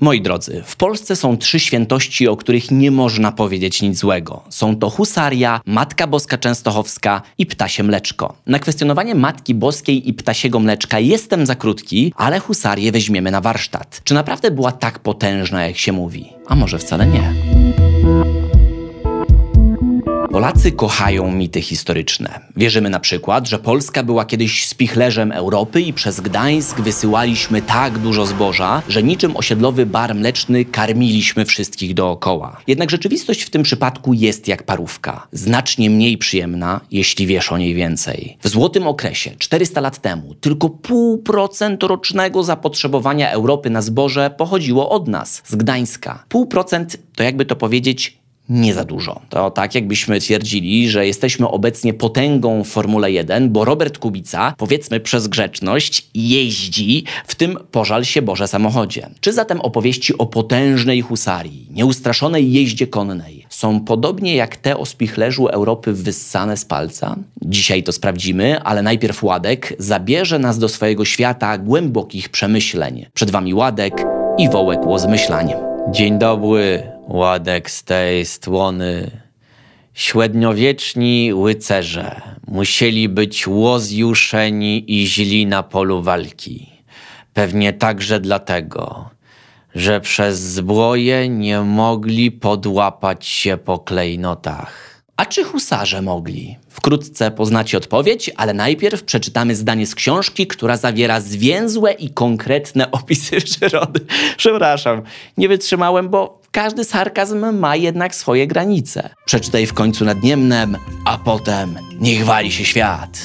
Moi drodzy, w Polsce są trzy świętości, o których nie można powiedzieć nic złego. Są to husaria, Matka Boska Częstochowska i Ptasie Mleczko. Na kwestionowanie Matki Boskiej i Ptasiego Mleczka jestem za krótki, ale husarię weźmiemy na warsztat. Czy naprawdę była tak potężna, jak się mówi? A może wcale nie? Polacy kochają mity historyczne. Wierzymy na przykład, że Polska była kiedyś spichlerzem Europy i przez Gdańsk wysyłaliśmy tak dużo zboża, że niczym osiedlowy bar mleczny karmiliśmy wszystkich dookoła. Jednak rzeczywistość w tym przypadku jest jak parówka. Znacznie mniej przyjemna, jeśli wiesz o niej więcej. W złotym okresie, 400 lat temu, tylko pół procent rocznego zapotrzebowania Europy na zboże pochodziło od nas, z Gdańska. Pół procent to jakby to powiedzieć nie za dużo. To tak jakbyśmy twierdzili, że jesteśmy obecnie potęgą w Formule 1, bo Robert Kubica, powiedzmy przez grzeczność, jeździ w tym pożal się Boże samochodzie. Czy zatem opowieści o potężnej husarii, nieustraszonej jeździe konnej są podobnie jak te o spichlerzu Europy wyssane z palca? Dzisiaj to sprawdzimy, ale najpierw Ładek zabierze nas do swojego świata głębokich przemyśleń. Przed wami Ładek i Wołek Łozmyślań. Dzień dobry, Ładek z tej strony. Średniowieczni rycerze musieli być łozjuszeni i źli na polu walki. Pewnie także dlatego, że przez zbroję nie mogli podłapać się po klejnotach. A czy husarze mogli? Wkrótce poznacie odpowiedź, ale najpierw przeczytamy zdanie z książki, która zawiera zwięzłe i konkretne opisy przyrody. Przepraszam, nie wytrzymałem, bo każdy sarkazm ma jednak swoje granice. Przeczytaj w końcu nad Niemnem, a potem niech wali się świat.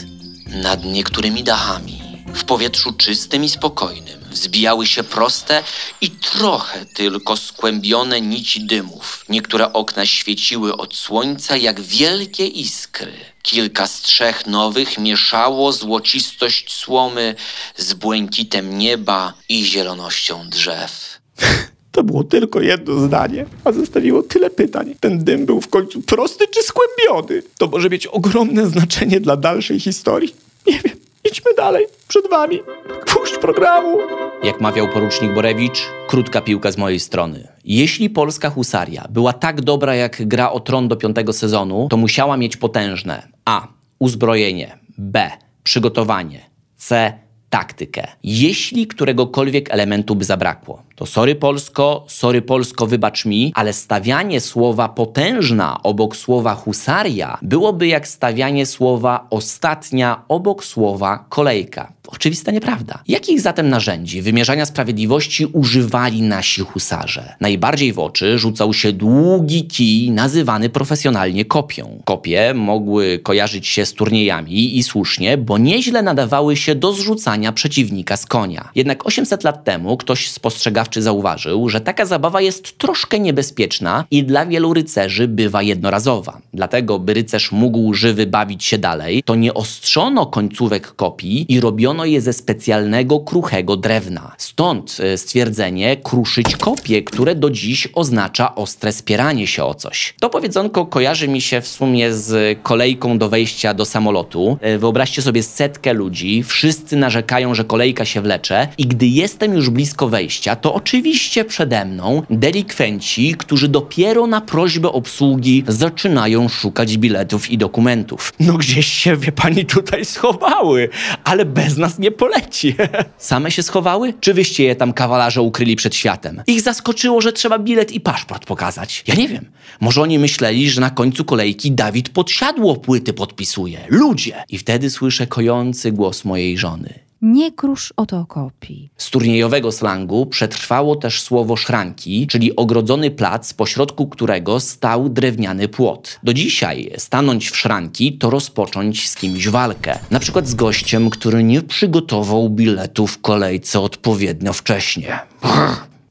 Nad niektórymi dachami, w powietrzu czystym i spokojnym, wzbijały się proste i trochę tylko skłębione nici dymów. Niektóre okna świeciły od słońca jak wielkie iskry. Kilka strzech nowych mieszało złocistość słomy z błękitem nieba i zielonością drzew. To było tylko jedno zdanie, a zostawiło tyle pytań. Ten dym był w końcu prosty czy skłębiony? To może mieć ogromne znaczenie dla dalszej historii. Nie wiem. Idźmy dalej. Przed wami. Puść programu. Jak mawiał porucznik Borewicz, krótka piłka z mojej strony. Jeśli polska husaria była tak dobra jak gra o tron do piątego sezonu, to musiała mieć potężne a. uzbrojenie, b. przygotowanie, c. taktykę. Jeśli któregokolwiek elementu by zabrakło, to sorry Polsko, sorry Polsko, wybacz mi, ale stawianie słowa potężna obok słowa husaria byłoby jak stawianie słowa ostatnia obok słowa kolejka. Oczywista nieprawda. Jakich zatem narzędzi wymierzania sprawiedliwości używali nasi husarze? Najbardziej w oczy rzucał się długi kij nazywany profesjonalnie kopią. Kopie mogły kojarzyć się z turniejami i słusznie, bo nieźle nadawały się do zrzucania przeciwnika z konia. Jednak 800 lat temu ktoś spostrzegawczy zauważył, że taka zabawa jest troszkę niebezpieczna i dla wielu rycerzy bywa jednorazowa. Dlatego, by rycerz mógł żywy bawić się dalej, to nie ostrzono końcówek kopii i robiono je ze specjalnego kruchego drewna. Stąd e, stwierdzenie kruszyć kopie, które do dziś oznacza ostre spieranie się o coś. To powiedzonko kojarzy mi się w sumie z kolejką do wejścia do samolotu. E, wyobraźcie sobie setkę ludzi, wszyscy narzekają, że kolejka się wlecze i gdy jestem już blisko wejścia, to oczywiście przede mną delikwenci, którzy dopiero na prośbę obsługi zaczynają szukać biletów i dokumentów. No gdzieś się, wie pani, tutaj schowały, ale bez nas nie poleci. Same się schowały? Czy wyście je tam kawalarze ukryli przed światem? Ich zaskoczyło, że trzeba bilet i paszport pokazać. Ja nie wiem. Może oni myśleli, że na końcu kolejki Dawid podsiadło płyty podpisuje. Ludzie! I wtedy słyszę kojący głos mojej żony. Nie krusz oto kopii. Z turniejowego slangu przetrwało też słowo szranki, czyli ogrodzony plac, pośrodku którego stał drewniany płot. Do dzisiaj stanąć w szranki to rozpocząć z kimś walkę. Na przykład z gościem, który nie przygotował biletu w kolejce odpowiednio wcześnie.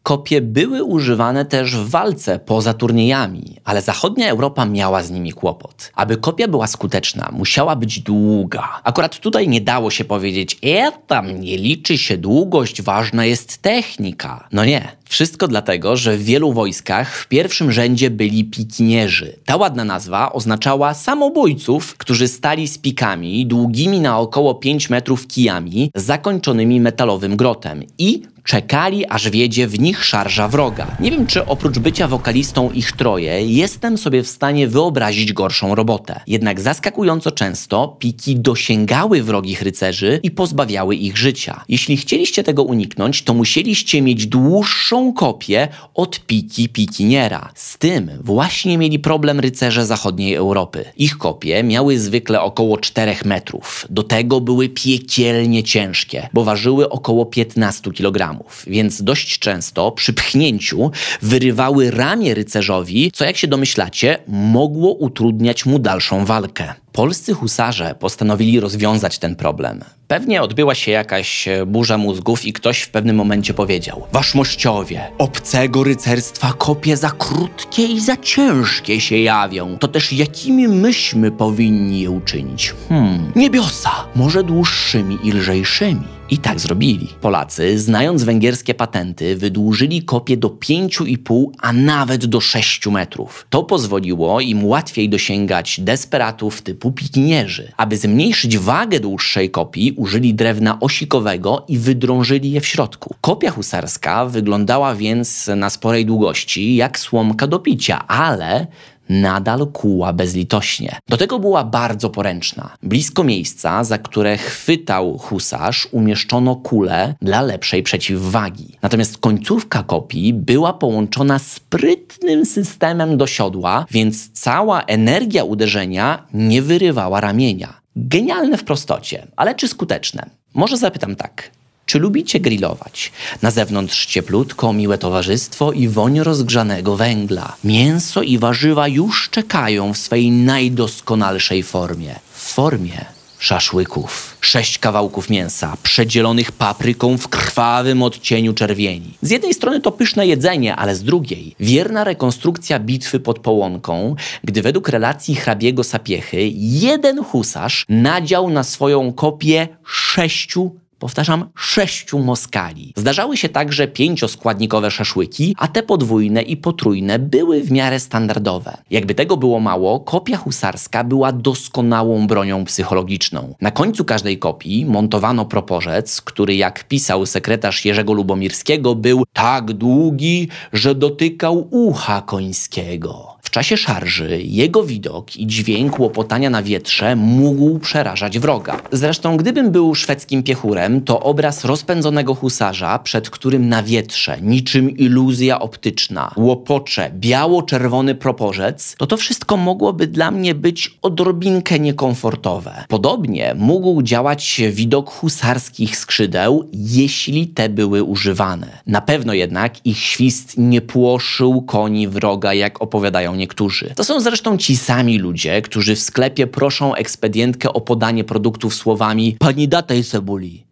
Kopie były używane też w walce poza turniejami, ale zachodnia Europa miała z nimi kłopot. Aby kopia była skuteczna, musiała być długa. Akurat tutaj nie dało się powiedzieć, e tam nie liczy się długość, ważna jest technika. No nie. Wszystko dlatego, że w wielu wojskach w pierwszym rzędzie byli pikinierzy. Ta ładna nazwa oznaczała samobójców, którzy stali z pikami długimi na około 5 metrów kijami, zakończonymi metalowym grotem i Czekali, aż wiedzie w nich szarża wroga. Nie wiem, czy oprócz bycia wokalistą ich troje, jestem sobie w stanie wyobrazić gorszą robotę. Jednak zaskakująco często piki dosięgały wrogich rycerzy i pozbawiały ich życia. Jeśli chcieliście tego uniknąć, to musieliście mieć dłuższą kopię od piki pikiniera. Z tym właśnie mieli problem rycerze zachodniej Europy. Ich kopie miały zwykle około 4 metrów. Do tego były piekielnie ciężkie, bo ważyły około 15 kg, więc dość często przy pchnięciu wyrywały ramię rycerzowi, co jak się domyślacie, mogło utrudniać mu dalszą walkę. Polscy husarze postanowili rozwiązać ten problem. Pewnie odbyła się jakaś e, burza mózgów i ktoś w pewnym momencie powiedział: Waszmościowie, obcego rycerstwa kopie za krótkie i za ciężkie się jawią. To też jakimi myśmy powinni je uczynić? Hmm, niebiosa, może dłuższymi i lżejszymi. I tak zrobili. Polacy, znając węgierskie patenty, wydłużyli kopie do 5,5, a nawet do 6 metrów. To pozwoliło im łatwiej dosięgać desperatów typu pikinierzy. Aby zmniejszyć wagę dłuższej kopii, użyli drewna osikowego i wydrążyli je w środku. Kopia husarska wyglądała więc na sporej długości jak słomka do picia, ale nadal kuła bezlitośnie. Do tego była bardzo poręczna. Blisko miejsca, za które chwytał husarz, umieszczono kulę dla lepszej przeciwwagi. Natomiast końcówka kopii była połączona sprytnym systemem do siodła, więc cała energia uderzenia nie wyrywała ramienia. Genialne w prostocie, ale czy skuteczne? Może zapytam tak. Czy lubicie grillować? Na zewnątrz cieplutko, miłe towarzystwo i woń rozgrzanego węgla. Mięso i warzywa już czekają w swej najdoskonalszej formie. W formie szaszłyków. Sześć kawałków mięsa, przedzielonych papryką w krwawym odcieniu czerwieni. Z jednej strony to pyszne jedzenie, ale z drugiej wierna rekonstrukcja bitwy pod Połonką, gdy według relacji hrabiego Sapiechy jeden husarz nadział na swoją kopię sześciu powtarzam, sześciu moskali. Zdarzały się także pięcioskładnikowe szaszłyki, a te podwójne i potrójne były w miarę standardowe. Jakby tego było mało, kopia husarska była doskonałą bronią psychologiczną. Na końcu każdej kopii montowano proporzec, który jak pisał sekretarz Jerzego Lubomirskiego był tak długi, że dotykał ucha końskiego. W czasie szarży jego widok i dźwięk łopotania na wietrze mógł przerażać wroga. Zresztą, gdybym był szwedzkim piechurem, to obraz rozpędzonego husarza, przed którym na wietrze, niczym iluzja optyczna, łopocze biało-czerwony proporzec, to to wszystko mogłoby dla mnie być odrobinkę niekomfortowe. Podobnie mógł działać widok husarskich skrzydeł, jeśli te były używane. Na pewno jednak ich świst nie płoszył koni wroga, jak opowiadają niektórzy. To są zresztą ci sami ludzie, którzy w sklepie proszą ekspedientkę o podanie produktów słowami Pani da tej cebuli.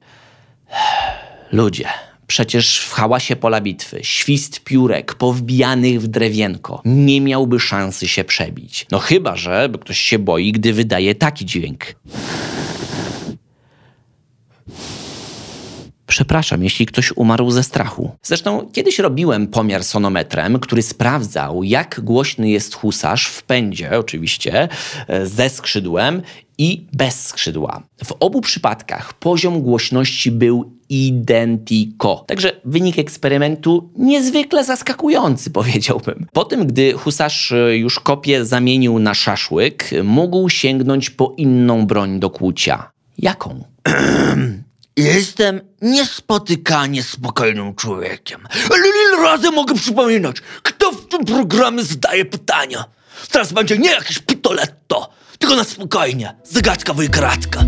Ludzie. Przecież w hałasie pola bitwy świst piórek powbijanych w drewienko nie miałby szansy się przebić. No chyba, że ktoś się boi, gdy wydaje taki dźwięk. Przepraszam, jeśli ktoś umarł ze strachu. Zresztą kiedyś robiłem pomiar sonometrem, który sprawdzał, jak głośny jest husarz w pędzie, oczywiście, e, ze skrzydłem i bez skrzydła. W obu przypadkach poziom głośności był identico. Także wynik eksperymentu niezwykle zaskakujący, powiedziałbym. Po tym, gdy husarz e, już kopię zamienił na szaszłyk, mógł sięgnąć po inną broń do kłucia. Jaką? Jestem niespotykanie spokojnym człowiekiem. Ale ile razy mogę przypominać, kto w tym programie zadaje pytania? Teraz będzie nie jakieś pitoletto, tylko na spokojnie, zagadka wykratka.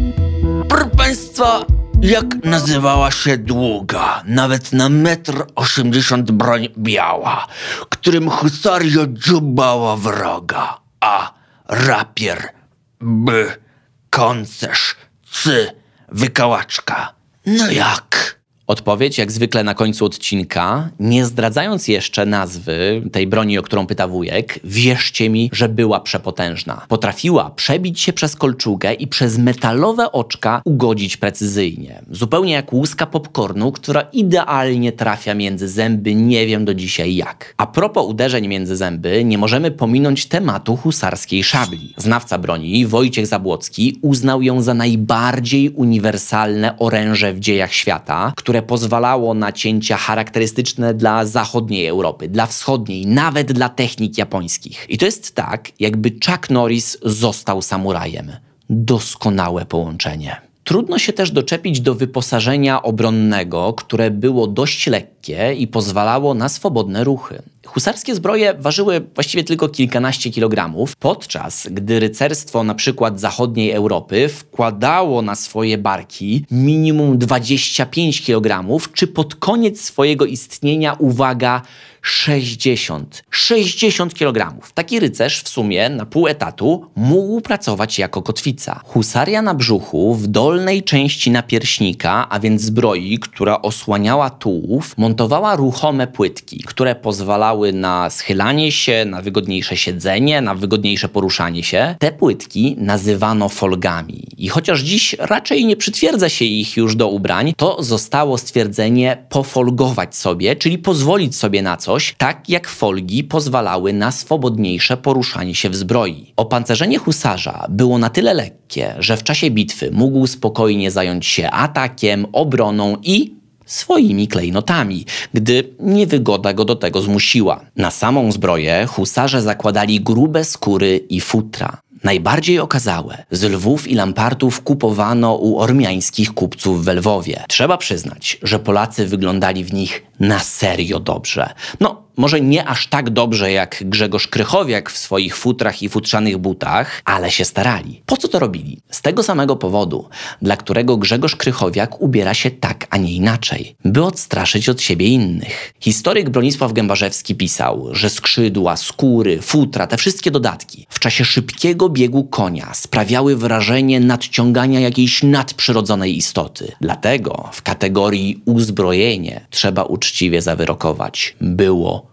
Proszę Państwa, jak nazywała się długa, nawet na metr osiemdziesiąt broń biała, którym husaria dziubała wroga? A. Rapier. B. Koncerz. C. Wykałaczka. No jak? Odpowiedź, jak zwykle na końcu odcinka, nie zdradzając jeszcze nazwy tej broni, o którą pyta wujek, wierzcie mi, że była przepotężna. Potrafiła przebić się przez kolczugę i przez metalowe oczka ugodzić precyzyjnie. Zupełnie jak łuska popcornu, która idealnie trafia między zęby, nie wiem do dzisiaj jak. A propos uderzeń między zęby, nie możemy pominąć tematu husarskiej szabli. Znawca broni, Wojciech Zabłocki, uznał ją za najbardziej uniwersalne oręże w dziejach świata, które które pozwalało na cięcia charakterystyczne dla zachodniej Europy, dla wschodniej, nawet dla technik japońskich. I to jest tak, jakby Chuck Norris został samurajem. Doskonałe połączenie. Trudno się też doczepić do wyposażenia obronnego, które było dość lekkie i pozwalało na swobodne ruchy. Husarskie zbroje ważyły właściwie tylko kilkanaście kilogramów, podczas gdy rycerstwo na przykład zachodniej Europy wkładało na swoje barki minimum 25 kilogramów, czy pod koniec swojego istnienia, uwaga, 60. 60 kg. Taki rycerz w sumie na pół etatu mógł pracować jako kotwica. Husaria na brzuchu, w dolnej części napierśnika, a więc zbroi, która osłaniała tułów, montowała ruchome płytki, które pozwalały na schylanie się, na wygodniejsze siedzenie, na wygodniejsze poruszanie się. Te płytki nazywano folgami. I chociaż dziś raczej nie przytwierdza się ich już do ubrań, to zostało stwierdzenie pofolgować sobie, czyli pozwolić sobie na coś, coś, tak jak folgi pozwalały na swobodniejsze poruszanie się w zbroi. Opancerzenie husarza było na tyle lekkie, że w czasie bitwy mógł spokojnie zająć się atakiem, obroną i swoimi klejnotami, gdy niewygoda go do tego zmusiła. Na samą zbroję husarze zakładali grube skóry i futra. Najbardziej okazałe z lwów i lampartów kupowano u ormiańskich kupców w Lwowie. Trzeba przyznać, że Polacy wyglądali w nich na serio dobrze. No, może nie aż tak dobrze jak Grzegorz Krychowiak w swoich futrach i futrzanych butach, ale się starali. Po co to robili? Z tego samego powodu, dla którego Grzegorz Krychowiak ubiera się tak, a nie inaczej, by odstraszyć od siebie innych. Historyk Bronisław Gębarzewski pisał, że skrzydła, skóry, futra, te wszystkie dodatki w czasie szybkiego biegu konia sprawiały wrażenie nadciągania jakiejś nadprzyrodzonej istoty. Dlatego w kategorii uzbrojenie trzeba uczciwie zawyrokować. Było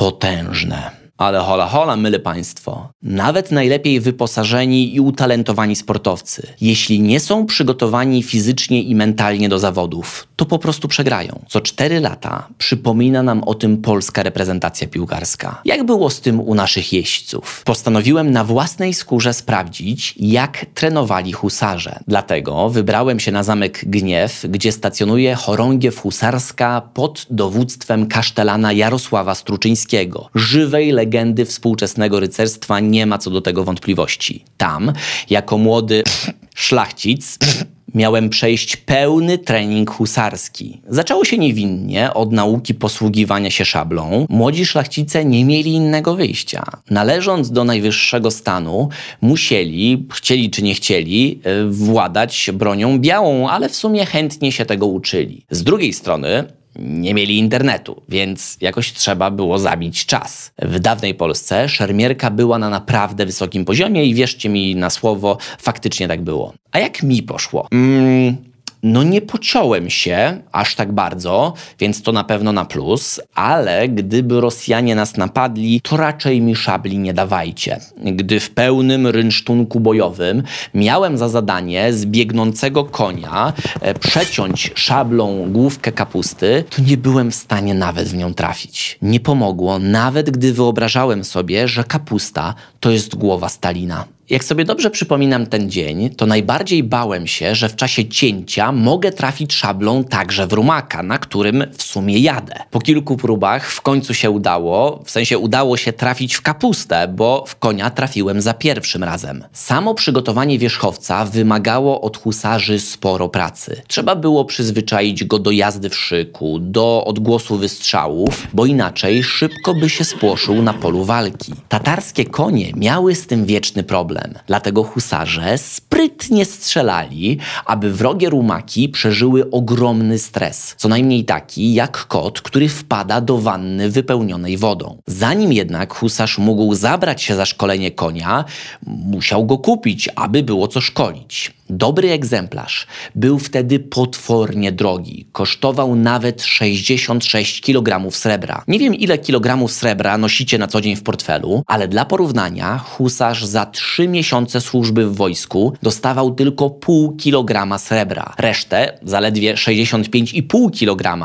potężne. Ale hola hola, myle państwo. Nawet najlepiej wyposażeni i utalentowani sportowcy, jeśli nie są przygotowani fizycznie i mentalnie do zawodów, to po prostu przegrają. Co cztery lata przypomina nam o tym polska reprezentacja piłkarska. Jak było z tym u naszych jeźdźców? Postanowiłem na własnej skórze sprawdzić, jak trenowali husarze. Dlatego wybrałem się na zamek Gniew, gdzie stacjonuje chorągiew husarska pod dowództwem kasztelana Jarosława Struczyńskiego, żywej legendy legendy współczesnego rycerstwa nie ma co do tego wątpliwości. Tam, jako młody szlachcic, miałem przejść pełny trening husarski. Zaczęło się niewinnie od nauki posługiwania się szablą. Młodzi szlachcice nie mieli innego wyjścia. Należąc do najwyższego stanu, musieli, chcieli czy nie chcieli, e, władać bronią białą, ale w sumie chętnie się tego uczyli. Z drugiej strony, nie mieli internetu, więc jakoś trzeba było zabić czas. W dawnej Polsce szermierka była na naprawdę wysokim poziomie i wierzcie mi na słowo, faktycznie tak było. A jak mi poszło? Mm, no nie pociąłem się aż tak bardzo, więc to na pewno na plus, ale gdyby Rosjanie nas napadli, to raczej mi szabli nie dawajcie. Gdy w pełnym rynsztunku bojowym miałem za zadanie z biegnącego konia e, przeciąć szablą główkę kapusty, to nie byłem w stanie nawet w nią trafić. Nie pomogło, nawet gdy wyobrażałem sobie, że kapusta to jest głowa Stalina. Jak sobie dobrze przypominam ten dzień, to najbardziej bałem się, że w czasie cięcia mogę trafić szablą także w rumaka, na którym w sumie jadę. Po kilku próbach w końcu się udało, w sensie udało się trafić w kapustę, bo w konia trafiłem za pierwszym razem. Samo przygotowanie wierzchowca wymagało od husarzy sporo pracy. Trzeba było przyzwyczaić go do jazdy w szyku, do odgłosu wystrzałów, bo inaczej szybko by się spłoszył na polu walki. Tatarskie konie miały z tym wieczny problem problem. Dlatego husarze sprytnie strzelali, aby wrogie rumaki przeżyły ogromny stres. Co najmniej taki jak kot, który wpada do wanny wypełnionej wodą. Zanim jednak husarz mógł zabrać się za szkolenie konia, musiał go kupić, aby było co szkolić. Dobry egzemplarz był wtedy potwornie drogi. Kosztował nawet 66 kg srebra. Nie wiem ile kilogramów srebra nosicie na co dzień w portfelu, ale dla porównania husarz za 3 miesiące służby w wojsku dostawał tylko pół kilograma srebra. Resztę, zaledwie 65,5 kg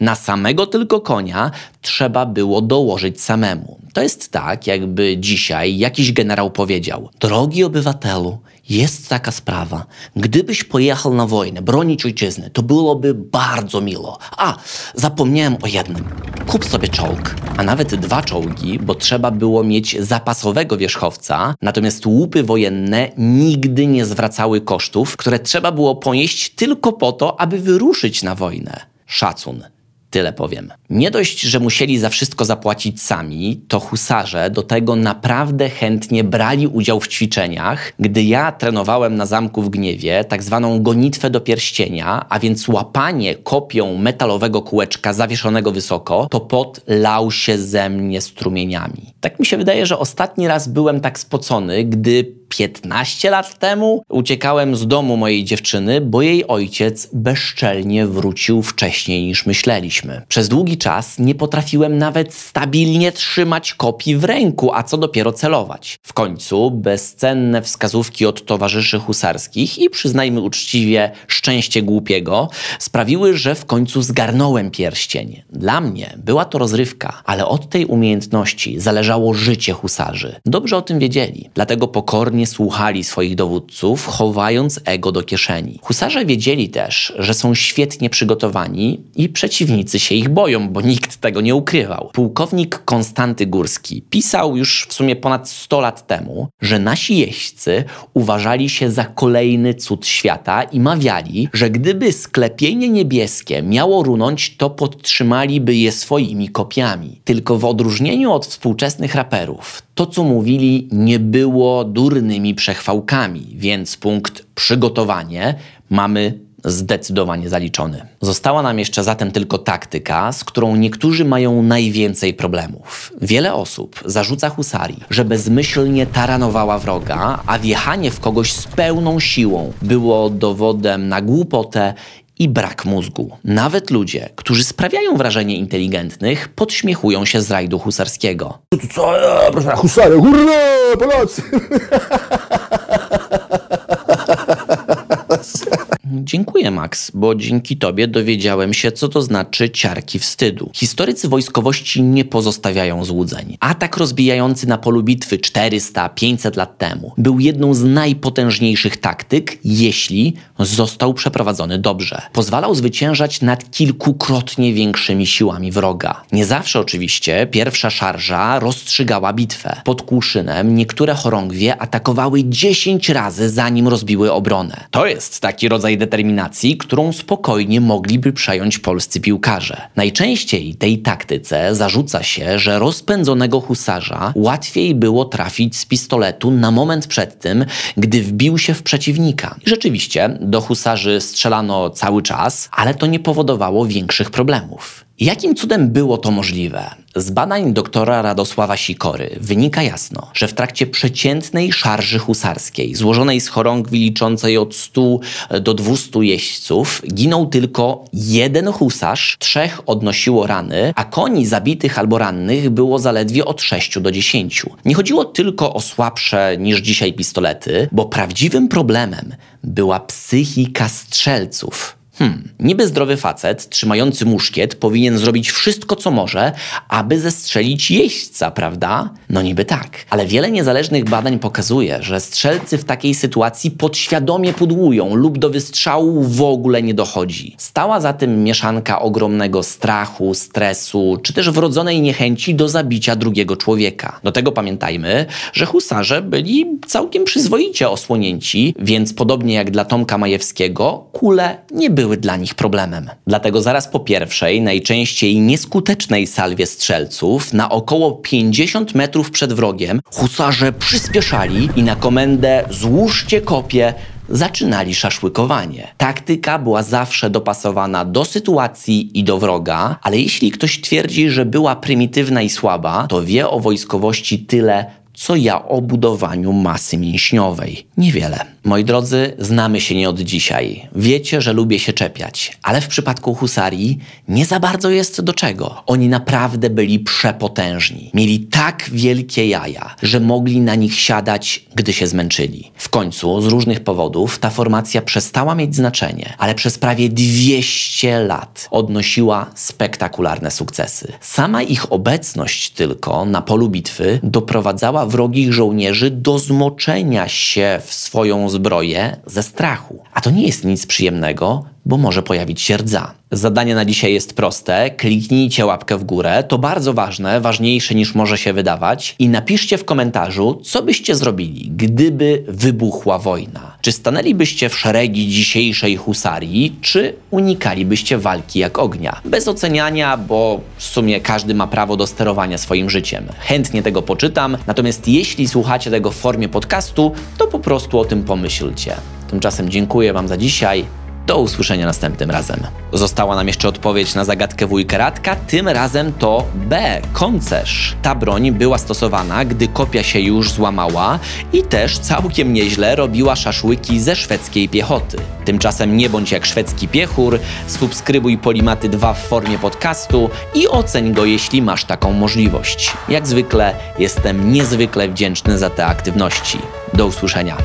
na samego tylko konia trzeba było dołożyć samemu. To jest tak, jakby dzisiaj jakiś generał powiedział: Drogi obywatelu, Jest taka sprawa. Gdybyś pojechał na wojnę, bronić ojczyzny, to byłoby bardzo miło. A, zapomniałem o jednym. Kup sobie czołg, a nawet dwa czołgi, bo trzeba było mieć zapasowego wierzchowca, natomiast łupy wojenne nigdy nie zwracały kosztów, które trzeba było ponieść tylko po to, aby wyruszyć na wojnę. Szacun. Tyle powiem. Nie dość, że musieli za wszystko zapłacić sami, to husarze do tego naprawdę chętnie brali udział w ćwiczeniach. Gdy ja trenowałem na zamku w Gniewie tak zwaną gonitwę do pierścienia, a więc łapanie kopią metalowego kółeczka zawieszonego wysoko, to pot lał się ze mnie strumieniami. Tak mi się wydaje, że ostatni raz byłem tak spocony, gdy 15 lat temu uciekałem z domu mojej dziewczyny, bo jej ojciec bezczelnie wrócił wcześniej niż myśleliśmy. Przez długi czas nie potrafiłem nawet stabilnie trzymać kopii w ręku, a co dopiero celować. W końcu bezcenne wskazówki od towarzyszy husarskich i przyznajmy uczciwie szczęście głupiego sprawiły, że w końcu zgarnąłem pierścień. Dla mnie była to rozrywka, ale od tej umiejętności zależało życie husarzy. Dobrze o tym wiedzieli, dlatego pokornie słuchali swoich dowódców, chowając ego do kieszeni. Husarze wiedzieli też, że są świetnie przygotowani i przeciwnicy się ich boją, bo nikt tego nie ukrywał. Pułkownik Konstanty Górski pisał już w sumie ponad 100 lat temu, że nasi jeźdźcy uważali się za kolejny cud świata i mawiali, że gdyby sklepienie niebieskie miało runąć, to podtrzymaliby je swoimi kopiami. Tylko w odróżnieniu od współczesnych raperów, to co mówili nie było durnymi przechwałkami, więc punkt przygotowanie mamy zdecydowanie zaliczony. Została nam jeszcze zatem tylko taktyka, z którą niektórzy mają najwięcej problemów. Wiele osób zarzuca husarii, że bezmyślnie taranowała wroga, a wjechanie w kogoś z pełną siłą było dowodem na głupotę i brak mózgu. Nawet ludzie, którzy sprawiają wrażenie inteligentnych, podśmiechują się z rajdu husarskiego. Co? Ja, proszę, husary, hurra, Polacy! Dziękuję, Max, bo dzięki tobie dowiedziałem się, co to znaczy ciarki wstydu. Historycy wojskowości nie pozostawiają złudzeń. Atak rozbijający na polu bitwy 400-500 lat temu był jedną z najpotężniejszych taktyk, jeśli został przeprowadzony dobrze. Pozwalał zwyciężać nad kilkukrotnie większymi siłami wroga. Nie zawsze oczywiście pierwsza szarża rozstrzygała bitwę. Pod Kłuszynem niektóre chorągwie atakowały 10 razy, zanim rozbiły obronę. To jest taki rodzaj determinacji, którą spokojnie mogliby przejąć polscy piłkarze. Najczęściej tej taktyce zarzuca się, że rozpędzonego husarza łatwiej było trafić z pistoletu na moment przed tym, gdy wbił się w przeciwnika. Rzeczywiście do husarzy strzelano cały czas, ale to nie powodowało większych problemów. Jakim cudem było to możliwe? Z badań doktora Radosława Sikory wynika jasno, że w trakcie przeciętnej szarży husarskiej, złożonej z chorągwi liczącej od 100 do 200 jeźdźców, ginął tylko jeden husarz, trzech odnosiło rany, a koni zabitych albo rannych było zaledwie od 6 do 10. Nie chodziło tylko o słabsze niż dzisiaj pistolety, bo prawdziwym problemem była psychika strzelców. Hmm, niby zdrowy facet, trzymający muszkiet, powinien zrobić wszystko, co może, aby zestrzelić jeźdźca, prawda? No niby tak. Ale wiele niezależnych badań pokazuje, że strzelcy w takiej sytuacji podświadomie pudłują lub do wystrzału w ogóle nie dochodzi. Stała za tym mieszanka ogromnego strachu, stresu, czy też wrodzonej niechęci do zabicia drugiego człowieka. Do tego pamiętajmy, że husarze byli całkiem przyzwoicie osłonięci, więc podobnie jak dla Tomka Majewskiego, kule nie były dla nich problemem. Dlatego zaraz po pierwszej, najczęściej nieskutecznej salwie strzelców, na około 50 metrów przed wrogiem, husarze przyspieszali i na komendę złóżcie kopie zaczynali szaszłykowanie. Taktyka była zawsze dopasowana do sytuacji i do wroga, ale jeśli ktoś twierdzi, że była prymitywna i słaba, to wie o wojskowości tyle, co ja o budowaniu masy mięśniowej. Niewiele. Moi drodzy, znamy się nie od dzisiaj. Wiecie, że lubię się czepiać, ale w przypadku husarii nie za bardzo jest do czego. Oni naprawdę byli przepotężni. Mieli tak wielkie jaja, że mogli na nich siadać, gdy się zmęczyli. W końcu, z różnych powodów, ta formacja przestała mieć znaczenie, ale przez prawie 200 lat odnosiła spektakularne sukcesy. Sama ich obecność tylko na polu bitwy doprowadzała wrogich żołnierzy do zmoczenia się w swoją zbroję ze strachu. A to nie jest nic przyjemnego, bo może pojawić się rdza. Zadanie na dzisiaj jest proste. Kliknijcie łapkę w górę. To bardzo ważne, ważniejsze niż może się wydawać. I napiszcie w komentarzu, co byście zrobili, gdyby wybuchła wojna. Czy stanęlibyście w szeregi dzisiejszej husarii, czy unikalibyście walki jak ognia? Bez oceniania, bo w sumie każdy ma prawo do sterowania swoim życiem. Chętnie tego poczytam, natomiast jeśli słuchacie tego w formie podcastu, to po prostu o tym pomyślcie. Tymczasem dziękuję Wam za dzisiaj. Do usłyszenia następnym razem. Została nam jeszcze odpowiedź na zagadkę wujka Radka, tym razem to B. Koncerz. Ta broń była stosowana, gdy kopia się już złamała i też całkiem nieźle robiła szaszłyki ze szwedzkiej piechoty. Tymczasem nie bądź jak szwedzki piechur, subskrybuj Polimaty 2 w formie podcastu i oceń go, jeśli masz taką możliwość. Jak zwykle jestem niezwykle wdzięczny za te aktywności. Do usłyszenia.